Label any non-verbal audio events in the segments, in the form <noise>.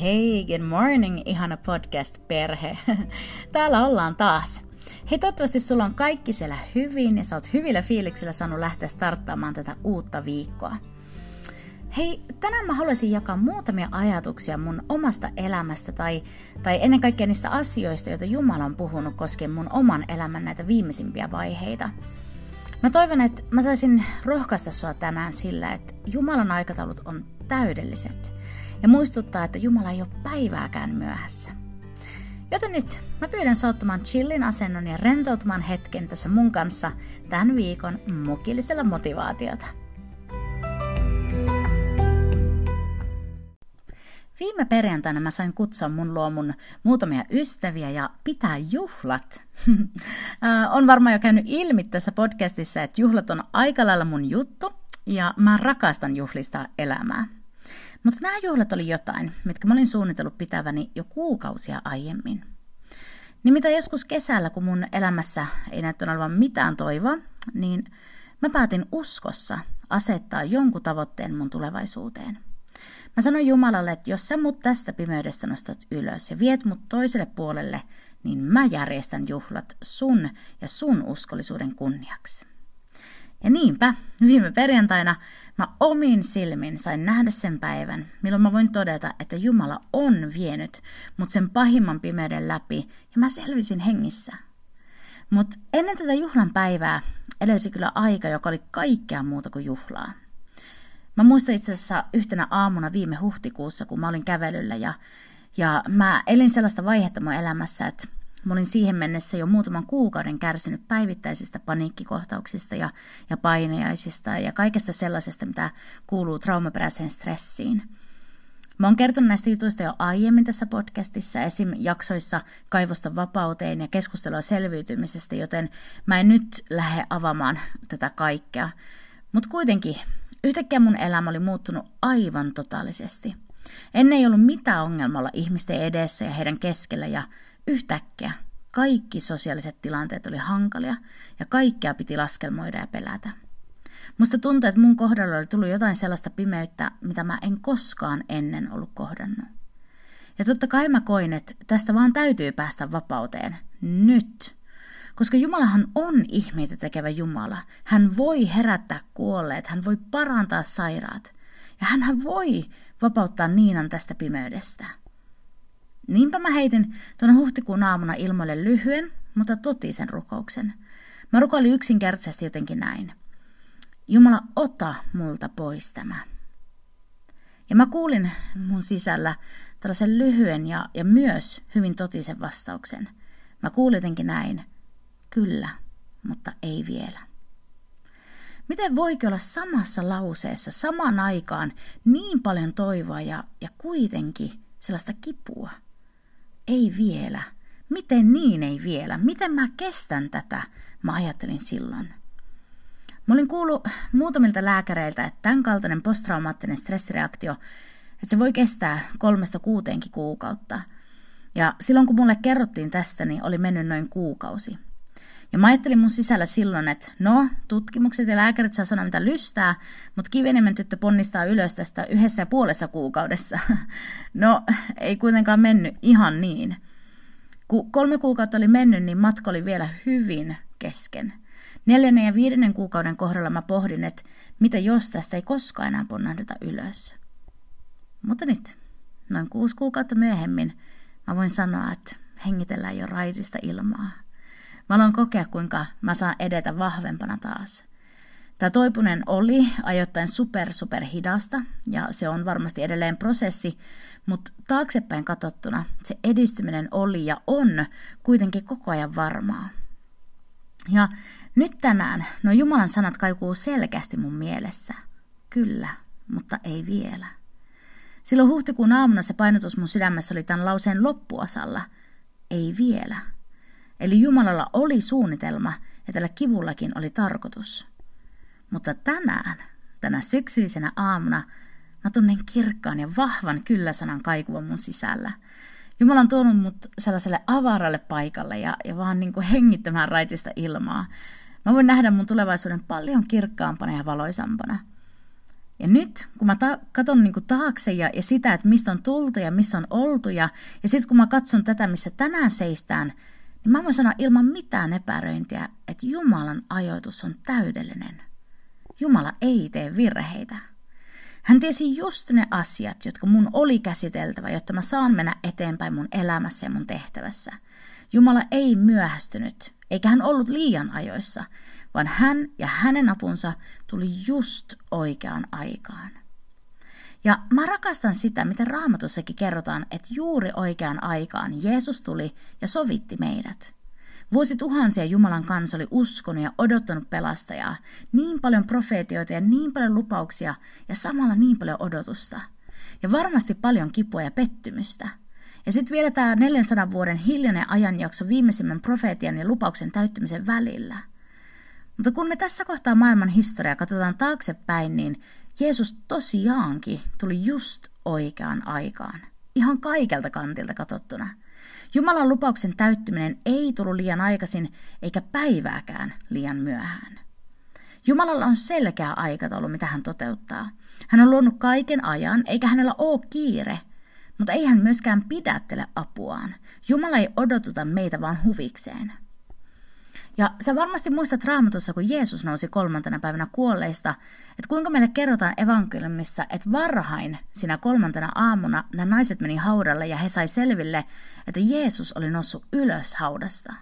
Hei, good morning, ihana podcast-perhe. <laughs> Täällä ollaan taas. Hei, toivottavasti sulla on kaikki siellä hyvin ja sä oot hyvillä fiiliksillä saanut lähteä starttaamaan tätä uutta viikkoa. Hei, tänään mä haluaisin jakaa muutamia ajatuksia mun omasta elämästä tai, tai ennen kaikkea niistä asioista, joita Jumala on puhunut koskien mun oman elämän näitä viimeisimpiä vaiheita. Mä toivon, että mä saisin rohkaista sua tänään sillä, että Jumalan aikataulut on täydelliset – ja muistuttaa, että Jumala ei ole päivääkään myöhässä. Joten nyt mä pyydän saattamaan chillin asennon ja rentoutumaan hetken tässä mun kanssa tämän viikon mukillisella motivaatiota. Viime perjantaina mä sain kutsua mun luo mun muutamia ystäviä ja pitää juhlat. <laughs> on varmaan jo käynyt ilmi tässä podcastissa, että juhlat on aika lailla mun juttu ja mä rakastan juhlistaa elämää. Mutta nämä juhlat oli jotain, mitkä mä olin suunnitellut pitäväni jo kuukausia aiemmin. Nimittäin joskus kesällä, kun mun elämässä ei näyttänyt olevan mitään toivoa, niin mä päätin uskossa asettaa jonkun tavoitteen mun tulevaisuuteen. Mä sanoin Jumalalle, että jos sä mut tästä pimeydestä nostat ylös ja viet mut toiselle puolelle, niin mä järjestän juhlat sun ja sun uskollisuuden kunniaksi. Ja niinpä, viime perjantaina Mä omin silmin sain nähdä sen päivän, milloin mä voin todeta, että Jumala on vienyt mut sen pahimman pimeyden läpi ja mä selvisin hengissä. Mutta ennen tätä juhlan päivää edelsi kyllä aika, joka oli kaikkea muuta kuin juhlaa. Mä muistan itse asiassa yhtenä aamuna viime huhtikuussa, kun mä olin kävelyllä ja, ja mä elin sellaista vaihetta mun elämässä, että Mä olin siihen mennessä jo muutaman kuukauden kärsinyt päivittäisistä paniikkikohtauksista ja, ja paineaisista ja kaikesta sellaisesta, mitä kuuluu traumaperäiseen stressiin. Mä oon kertonut näistä jutuista jo aiemmin tässä podcastissa, esim. jaksoissa kaivosta vapauteen ja keskustelua selviytymisestä, joten mä en nyt lähde avaamaan tätä kaikkea. Mutta kuitenkin, yhtäkkiä mun elämä oli muuttunut aivan totaalisesti. Ennen ei ollut mitään ongelmalla ihmisten edessä ja heidän keskellä ja Yhtäkkiä kaikki sosiaaliset tilanteet oli hankalia ja kaikkea piti laskelmoida ja pelätä. Musta tuntui, että mun kohdalla oli tullut jotain sellaista pimeyttä, mitä mä en koskaan ennen ollut kohdannut. Ja totta kai mä koin, että tästä vaan täytyy päästä vapauteen. Nyt. Koska Jumalahan on ihmeitä tekevä Jumala. Hän voi herättää kuolleet, hän voi parantaa sairaat. Ja hän voi vapauttaa Niinan tästä pimeydestä. Niinpä mä heitin tuonne huhtikuun aamuna ilmoille lyhyen, mutta totisen rukouksen. Mä rukoilin yksinkertaisesti jotenkin näin. Jumala, ota multa pois tämä. Ja mä kuulin mun sisällä tällaisen lyhyen ja, ja myös hyvin totisen vastauksen. Mä kuulin jotenkin näin. Kyllä, mutta ei vielä. Miten voikin olla samassa lauseessa samaan aikaan niin paljon toivoa ja, ja kuitenkin sellaista kipua? ei vielä. Miten niin ei vielä? Miten mä kestän tätä? Mä ajattelin silloin. Mä olin kuullut muutamilta lääkäreiltä, että tämän kaltainen posttraumaattinen stressireaktio, että se voi kestää kolmesta kuuteenkin kuukautta. Ja silloin kun mulle kerrottiin tästä, niin oli mennyt noin kuukausi. Ja mä ajattelin mun sisällä silloin, että no, tutkimukset ja lääkärit saa sanoa mitä lystää, mutta kiveniemen tyttö ponnistaa ylös tästä yhdessä ja puolessa kuukaudessa. <laughs> no, ei kuitenkaan mennyt ihan niin. Kun kolme kuukautta oli mennyt, niin matka oli vielä hyvin kesken. Neljännen ja viidennen kuukauden kohdalla mä pohdin, että mitä jos tästä ei koskaan enää ponnahdeta ylös. Mutta nyt, noin kuusi kuukautta myöhemmin, mä voin sanoa, että hengitellään jo raitista ilmaa. Mä aloin kokea, kuinka mä saan edetä vahvempana taas. Tämä toipunen oli ajoittain super super hidasta ja se on varmasti edelleen prosessi, mutta taaksepäin katsottuna se edistyminen oli ja on kuitenkin koko ajan varmaa. Ja nyt tänään nuo Jumalan sanat kaikuu selkeästi mun mielessä. Kyllä, mutta ei vielä. Silloin huhtikuun aamuna se painotus mun sydämessä oli tämän lauseen loppuosalla. ei vielä. Eli Jumalalla oli suunnitelma ja tällä kivullakin oli tarkoitus. Mutta tänään, tänä syksyisenä aamuna, mä tunnen kirkkaan ja vahvan kyllä-sanan kaikuvan mun sisällä. Jumala on tuonut mut sellaiselle avaralle paikalle ja, ja vaan niin kuin hengittämään raitista ilmaa. Mä voin nähdä mun tulevaisuuden paljon kirkkaampana ja valoisampana. Ja nyt, kun mä ta- katson niin taakse ja, ja sitä, että mistä on tultu ja missä on oltu, ja, ja sitten kun mä katson tätä, missä tänään seistään, niin mä voin sanoa ilman mitään epäröintiä, että Jumalan ajoitus on täydellinen. Jumala ei tee virheitä. Hän tiesi just ne asiat, jotka mun oli käsiteltävä, jotta mä saan mennä eteenpäin mun elämässä ja mun tehtävässä. Jumala ei myöhästynyt, eikä hän ollut liian ajoissa, vaan hän ja hänen apunsa tuli just oikeaan aikaan. Ja mä rakastan sitä, miten raamatussakin kerrotaan, että juuri oikeaan aikaan Jeesus tuli ja sovitti meidät. Vuosi tuhansia Jumalan kansa oli uskonut ja odottanut pelastajaa. Niin paljon profeetioita ja niin paljon lupauksia ja samalla niin paljon odotusta. Ja varmasti paljon kipua ja pettymystä. Ja sitten vielä tämä 400 vuoden hiljainen ajanjakso viimeisimmän profeetian ja lupauksen täyttymisen välillä. Mutta kun me tässä kohtaa maailman historiaa katsotaan taaksepäin, niin Jeesus tosiaankin tuli just oikeaan aikaan. Ihan kaikelta kantilta katsottuna – Jumalan lupauksen täyttyminen ei tullut liian aikaisin eikä päivääkään liian myöhään. Jumalalla on selkeä aikataulu, mitä hän toteuttaa. Hän on luonut kaiken ajan, eikä hänellä ole kiire, mutta ei hän myöskään pidättele apuaan. Jumala ei odotuta meitä vaan huvikseen. Ja sä varmasti muistat raamatussa, kun Jeesus nousi kolmantena päivänä kuolleista, että kuinka meille kerrotaan evankeliumissa, että varhain sinä kolmantena aamuna nämä naiset meni haudalle ja he sai selville, että Jeesus oli noussut ylös haudasta.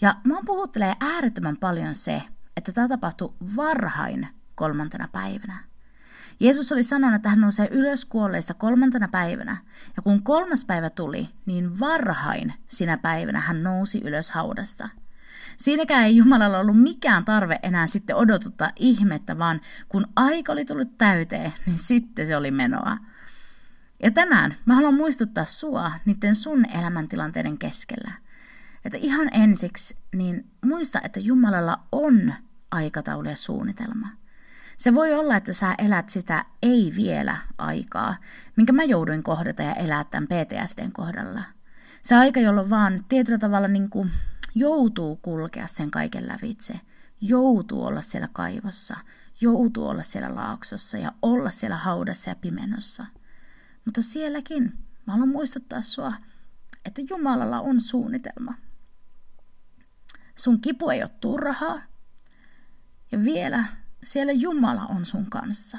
Ja mua puhuttelee äärettömän paljon se, että tämä tapahtui varhain kolmantena päivänä. Jeesus oli sanonut, että hän nousee ylös kuolleista kolmantena päivänä, ja kun kolmas päivä tuli, niin varhain sinä päivänä hän nousi ylös haudasta – Siinäkään ei Jumalalla ollut mikään tarve enää sitten odotuttaa ihmettä, vaan kun aika oli tullut täyteen, <laughs> niin sitten se oli menoa. Ja tänään mä haluan muistuttaa sua niiden sun elämäntilanteiden keskellä. Että ihan ensiksi, niin muista, että Jumalalla on aikataulu ja suunnitelma. Se voi olla, että sä elät sitä ei vielä aikaa, minkä mä jouduin kohdata ja elää tämän PTSDn kohdalla. Se aika, jolloin vaan tietyllä tavalla niin kuin joutuu kulkea sen kaiken lävitse, joutuu olla siellä kaivossa, joutuu olla siellä laaksossa ja olla siellä haudassa ja pimenossa. Mutta sielläkin mä haluan muistuttaa sua, että Jumalalla on suunnitelma. Sun kipu ei ole turhaa. Ja vielä siellä Jumala on sun kanssa.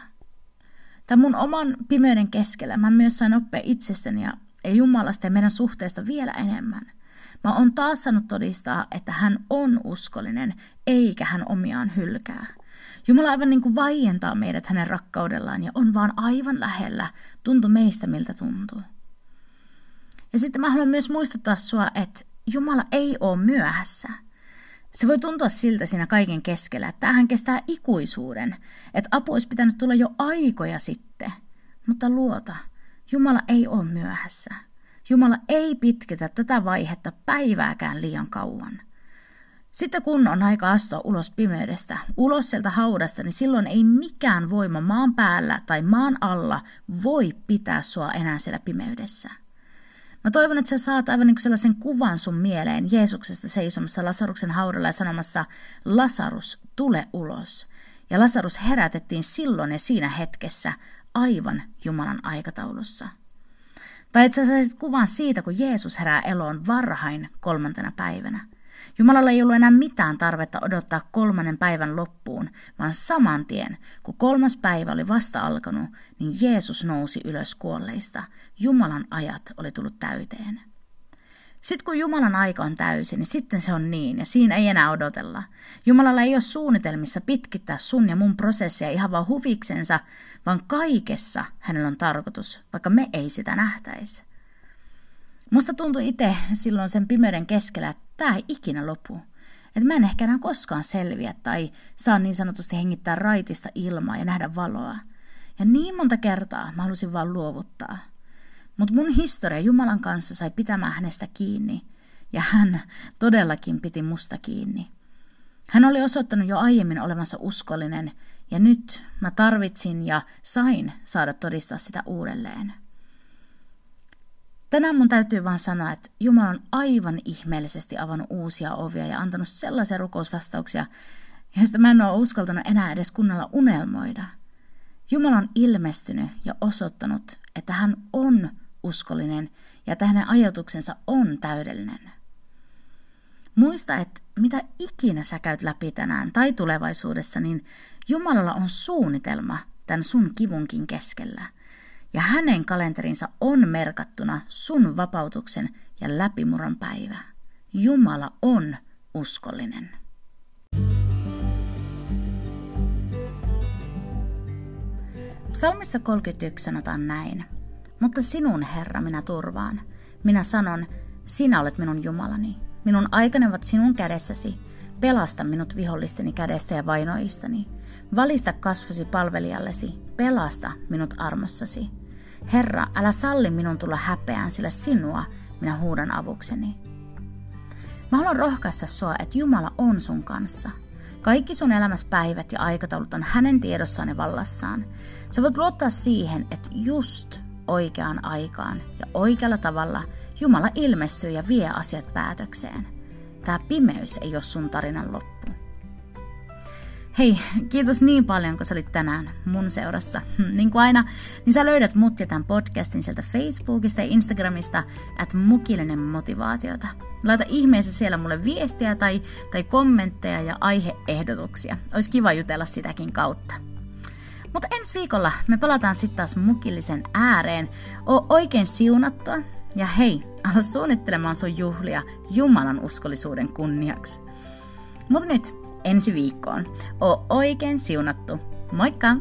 Tämän mun oman pimeyden keskellä mä myös sain oppia itsestäni ja Jumalasta ja meidän suhteesta vielä enemmän. Mä oon taas saanut todistaa, että hän on uskollinen, eikä hän omiaan hylkää. Jumala aivan niin kuin vaientaa meidät hänen rakkaudellaan ja on vaan aivan lähellä, tuntuu meistä miltä tuntuu. Ja sitten mä haluan myös muistuttaa sua, että Jumala ei ole myöhässä. Se voi tuntua siltä siinä kaiken keskellä, että tämähän kestää ikuisuuden, että apu olisi pitänyt tulla jo aikoja sitten. Mutta luota, Jumala ei ole myöhässä. Jumala ei pitkitä tätä vaihetta päivääkään liian kauan. Sitten kun on aika astua ulos pimeydestä, ulos sieltä haudasta, niin silloin ei mikään voima maan päällä tai maan alla voi pitää sua enää siellä pimeydessä. Mä toivon, että sä saat aivan niin sellaisen kuvan sun mieleen Jeesuksesta seisomassa Lasaruksen haudalla ja sanomassa, Lasarus, tule ulos. Ja Lasarus herätettiin silloin ja siinä hetkessä aivan Jumalan aikataulussa. Tai että sä saisit kuvan siitä, kun Jeesus herää eloon varhain kolmantena päivänä. Jumalalla ei ollut enää mitään tarvetta odottaa kolmannen päivän loppuun, vaan saman tien, kun kolmas päivä oli vasta alkanut, niin Jeesus nousi ylös kuolleista. Jumalan ajat oli tullut täyteen. Sitten kun Jumalan aika on täysi, niin sitten se on niin, ja siinä ei enää odotella. Jumalalla ei ole suunnitelmissa pitkittää sun ja mun prosessia ihan vaan huviksensa, vaan kaikessa hänellä on tarkoitus, vaikka me ei sitä nähtäisi. Musta tuntui itse silloin sen pimeyden keskellä, että tämä ei ikinä lopu. Että mä en ehkä enää koskaan selviä tai saa niin sanotusti hengittää raitista ilmaa ja nähdä valoa. Ja niin monta kertaa mä halusin vaan luovuttaa – Mutta mun historia Jumalan kanssa sai pitämään hänestä kiinni, ja hän todellakin piti musta kiinni. Hän oli osoittanut jo aiemmin olevansa uskollinen, ja nyt mä tarvitsin ja sain saada todistaa sitä uudelleen. Tänään mun täytyy vaan sanoa, että Jumala on aivan ihmeellisesti avannut uusia ovia ja antanut sellaisia rukousvastauksia, joista mä en ole uskaltanut enää edes kunnolla unelmoida. Jumala on ilmestynyt ja osoittanut, että hän on uskollinen ja että hänen ajatuksensa on täydellinen. Muista, että mitä ikinä sä käyt läpi tänään tai tulevaisuudessa, niin Jumalalla on suunnitelma tämän sun kivunkin keskellä. Ja hänen kalenterinsa on merkattuna sun vapautuksen ja läpimurron päivä. Jumala on uskollinen. Psalmissa 31 sanotaan näin. Mutta sinun, Herra, minä turvaan. Minä sanon, sinä olet minun Jumalani. Minun aikani ovat sinun kädessäsi. Pelasta minut vihollisteni kädestä ja vainoistani. Valista kasvosi palvelijallesi. Pelasta minut armossasi. Herra, älä salli minun tulla häpeään, sillä sinua minä huudan avukseni. Mä haluan rohkaista sua, että Jumala on sun kanssa. Kaikki sun elämässä päivät ja aikataulut on hänen tiedossaan ja vallassaan. Sä voit luottaa siihen, että just oikeaan aikaan ja oikealla tavalla Jumala ilmestyy ja vie asiat päätökseen. Tämä pimeys ei ole sun tarinan loppu. Hei, kiitos niin paljon, kun sä olit tänään mun seurassa. <laughs> Niin kuin aina, niin sä löydät mut ja tämän podcastin sieltä Facebookista ja Instagramista, että mukillinen motivaatiota. Laita ihmeessä siellä mulle viestiä tai, tai kommentteja ja aiheehdotuksia. Olisi kiva jutella sitäkin kautta. Mutta ensi viikolla me palataan sitten taas mukillisen ääreen. O oikein siunattua ja hei, ala suunnittelemaan sun juhlia Jumalan uskollisuuden kunniaksi. Mutta nyt ensi viikkoon. O oikein siunattu. Moikka!